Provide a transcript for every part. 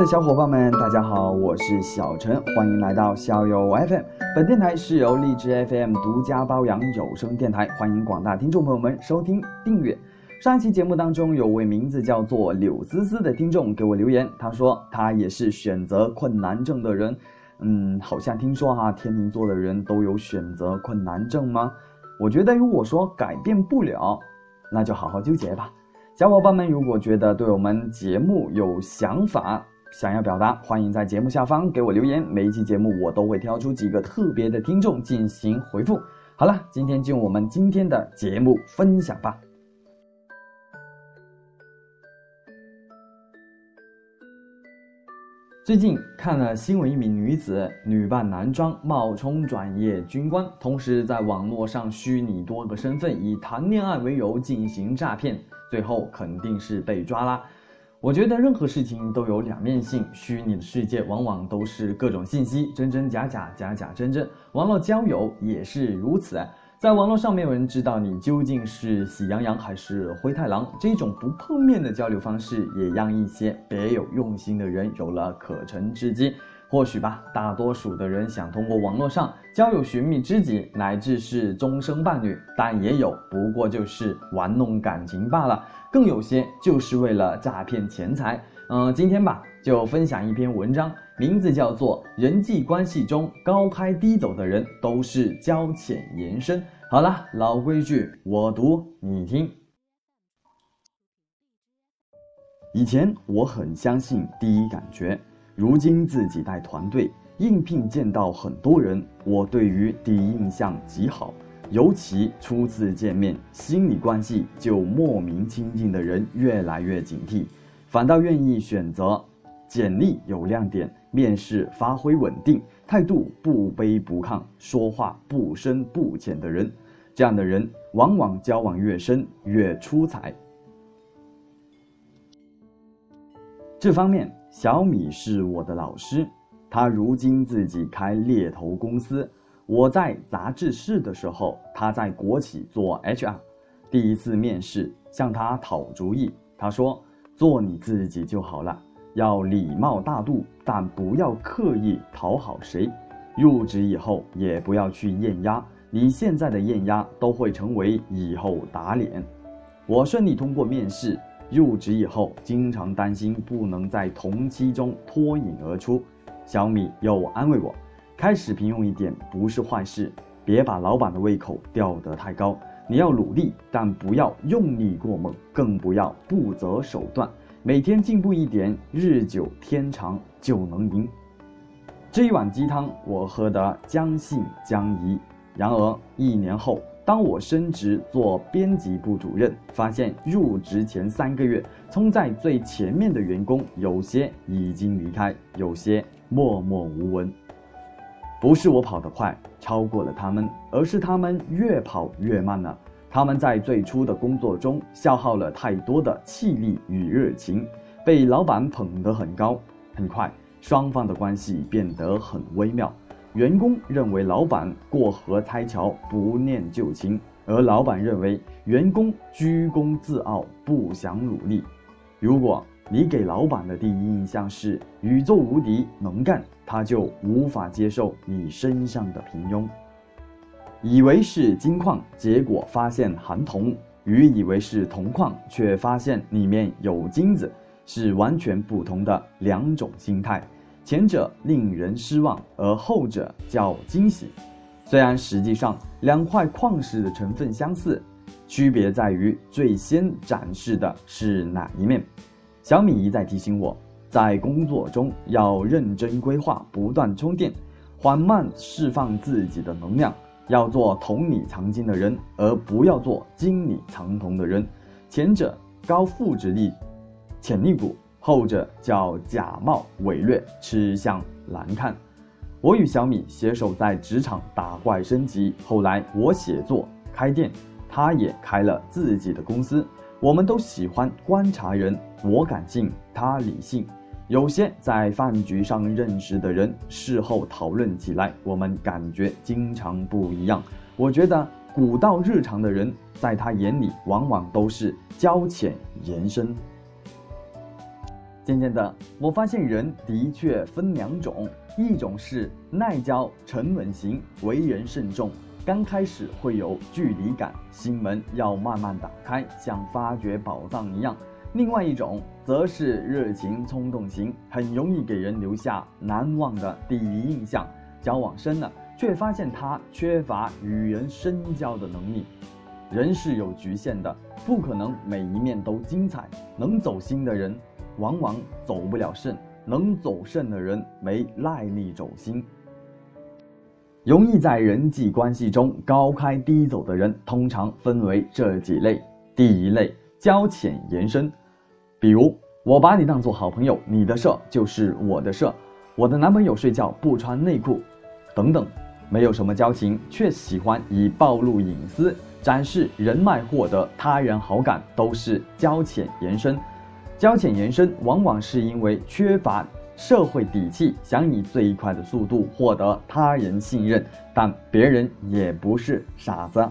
的小伙伴们，大家好，我是小陈，欢迎来到校友 FM。本电台是由荔枝 FM 独家包养有声电台，欢迎广大听众朋友们收听订阅。上一期节目当中，有位名字叫做柳思思的听众给我留言，他说他也是选择困难症的人。嗯，好像听说哈，天秤座的人都有选择困难症吗？我觉得如果说改变不了，那就好好纠结吧。小伙伴们，如果觉得对我们节目有想法，想要表达，欢迎在节目下方给我留言。每一期节目我都会挑出几个特别的听众进行回复。好了，今天就我们今天的节目分享吧。最近看了新闻，一名女子女扮男装，冒充转业军官，同时在网络上虚拟多个身份，以谈恋爱为由进行诈骗，最后肯定是被抓啦。我觉得任何事情都有两面性，虚拟的世界往往都是各种信息，真真假假，假假真真。网络交友也是如此，在网络上没有人知道你究竟是喜羊羊还是灰太狼。这种不碰面的交流方式，也让一些别有用心的人有了可乘之机。或许吧，大多数的人想通过网络上交友寻觅知己，乃至是终生伴侣，但也有不过就是玩弄感情罢了。更有些就是为了诈骗钱财。嗯，今天吧，就分享一篇文章，名字叫做《人际关系中高开低走的人都是交浅言深》。好了，老规矩，我读你听。以前我很相信第一感觉。如今自己带团队应聘，见到很多人，我对于第一印象极好。尤其初次见面，心理关系就莫名亲近的人越来越警惕，反倒愿意选择简历有亮点、面试发挥稳定、态度不卑不亢、说话不深不浅的人。这样的人往往交往越深越出彩。这方面。小米是我的老师，他如今自己开猎头公司。我在杂志社的时候，他在国企做 HR。第一次面试，向他讨主意，他说：“做你自己就好了，要礼貌大度，但不要刻意讨好谁。入职以后也不要去验压，你现在的验压都会成为以后打脸。”我顺利通过面试。入职以后，经常担心不能在同期中脱颖而出。小米又安慰我：“开始平庸一点不是坏事，别把老板的胃口吊得太高。你要努力，但不要用力过猛，更不要不择手段。每天进步一点，日久天长就能赢。”这一碗鸡汤我喝得将信将疑。然而一年后。当我升职做编辑部主任，发现入职前三个月冲在最前面的员工，有些已经离开，有些默默无闻。不是我跑得快超过了他们，而是他们越跑越慢了。他们在最初的工作中消耗了太多的气力与热情，被老板捧得很高，很快双方的关系变得很微妙。员工认为老板过河拆桥，不念旧情，而老板认为员工居功自傲，不想努力。如果你给老板的第一印象是宇宙无敌能干，他就无法接受你身上的平庸。以为是金矿，结果发现含铜；与以为是铜矿，却发现里面有金子，是完全不同的两种心态。前者令人失望，而后者叫惊喜。虽然实际上两块矿石的成分相似，区别在于最先展示的是哪一面。小米一再提醒我，在工作中要认真规划，不断充电，缓慢释放自己的能量，要做铜里藏金的人，而不要做金里藏铜的人。前者高复制力，潜力股。后者叫假冒伪劣，吃相难看。我与小米携手在职场打怪升级，后来我写作开店，他也开了自己的公司。我们都喜欢观察人，我感性，他理性。有些在饭局上认识的人，事后讨论起来，我们感觉经常不一样。我觉得古道日常的人，在他眼里往往都是交浅言深。渐渐的，我发现人的确分两种，一种是耐交、沉稳型，为人慎重，刚开始会有距离感，心门要慢慢打开，像发掘宝藏一样；另外一种则是热情冲动型，很容易给人留下难忘的第一印象。交往深了，却发现他缺乏与人深交的能力。人是有局限的，不可能每一面都精彩。能走心的人。往往走不了肾，能走肾的人没耐力走心。容易在人际关系中高开低走的人，通常分为这几类：第一类，交浅言深，比如我把你当做好朋友，你的事就是我的事，我的男朋友睡觉不穿内裤，等等，没有什么交情，却喜欢以暴露隐私、展示人脉获得他人好感，都是交浅言深。交浅言深，往往是因为缺乏社会底气，想以最快的速度获得他人信任，但别人也不是傻子。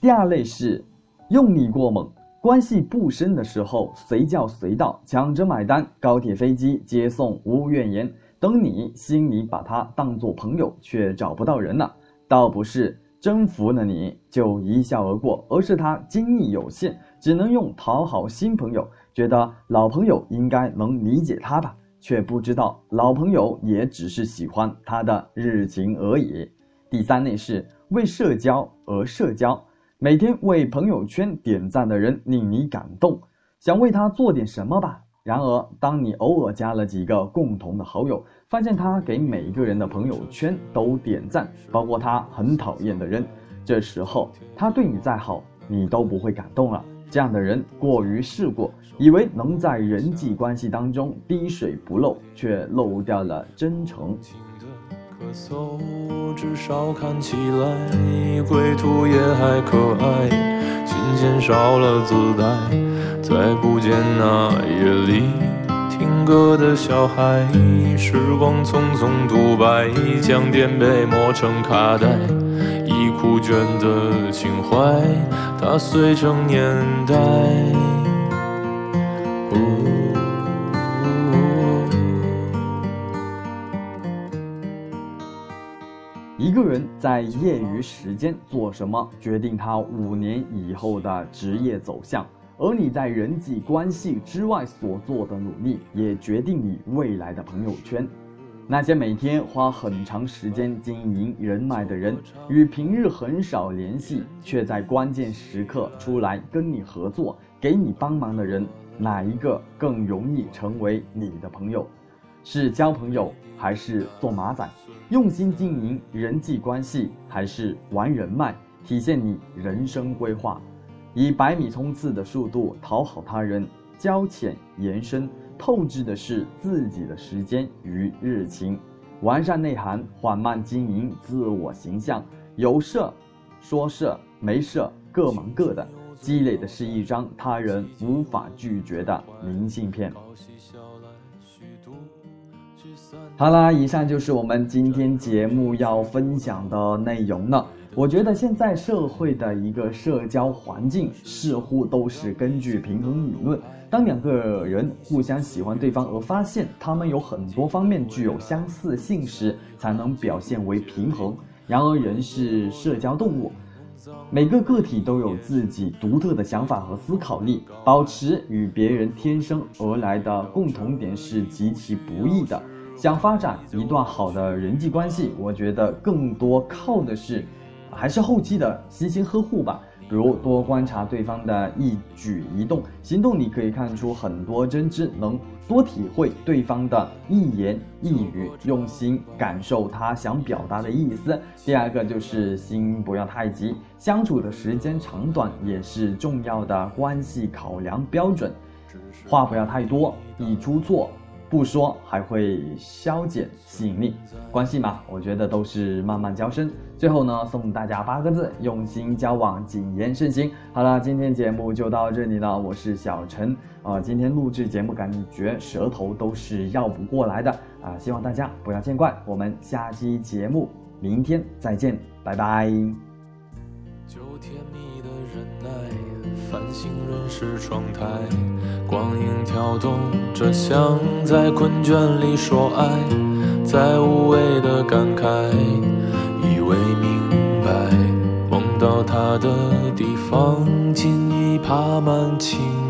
第二类是用力过猛，关系不深的时候随叫随到，抢着买单，高铁飞机接送无怨言，等你心里把他当做朋友，却找不到人了，倒不是征服了你就一笑而过，而是他精力有限，只能用讨好新朋友。觉得老朋友应该能理解他吧，却不知道老朋友也只是喜欢他的日情而已。第三类是为社交而社交，每天为朋友圈点赞的人令你感动，想为他做点什么吧。然而，当你偶尔加了几个共同的好友，发现他给每一个人的朋友圈都点赞，包括他很讨厌的人，这时候他对你再好，你都不会感动了。这样的人过于世故，以为能在人际关系当中滴水不漏，却漏掉了真诚。咳嗽，至少看起来归途也还可爱，琴弦少了姿态，再不见那夜里听歌的小孩。时光匆匆独白，将颠沛磨成卡带。不倦的情怀，踏碎成年代。一个人在业余时间做什么，决定他五年以后的职业走向；而你在人际关系之外所做的努力，也决定你未来的朋友圈。那些每天花很长时间经营人脉的人，与平日很少联系，却在关键时刻出来跟你合作、给你帮忙的人，哪一个更容易成为你的朋友？是交朋友，还是做马仔？用心经营人际关系，还是玩人脉？体现你人生规划，以百米冲刺的速度讨好他人，交浅言深。透支的是自己的时间与热情，完善内涵，缓慢经营自我形象。有事说事，没事各忙各的，积累的是一张他人无法拒绝的明信片。好啦，以上就是我们今天节目要分享的内容了。我觉得现在社会的一个社交环境似乎都是根据平衡理论。当两个人互相喜欢对方，而发现他们有很多方面具有相似性时，才能表现为平衡。然而，人是社交动物，每个个体都有自己独特的想法和思考力，保持与别人天生而来的共同点是极其不易的。想发展一段好的人际关系，我觉得更多靠的是，还是后期的悉心呵护吧。比如多观察对方的一举一动，行动你可以看出很多真知，能多体会对方的一言一语，用心感受他想表达的意思。第二个就是心不要太急，相处的时间长短也是重要的关系考量标准，话不要太多，易出错。不说还会消减吸引力，关系嘛，我觉得都是慢慢交深。最后呢，送大家八个字：用心交往，谨言慎行。好了，今天节目就到这里了，我是小陈啊。今天录制节目，感觉舌头都是绕不过来的啊，希望大家不要见怪。我们下期节目明天再见，拜拜。甜蜜，繁星润湿窗台，光影跳动着，像在困倦里说爱，在无谓的感慨，以为明白，梦到他的地方，尽已爬满青。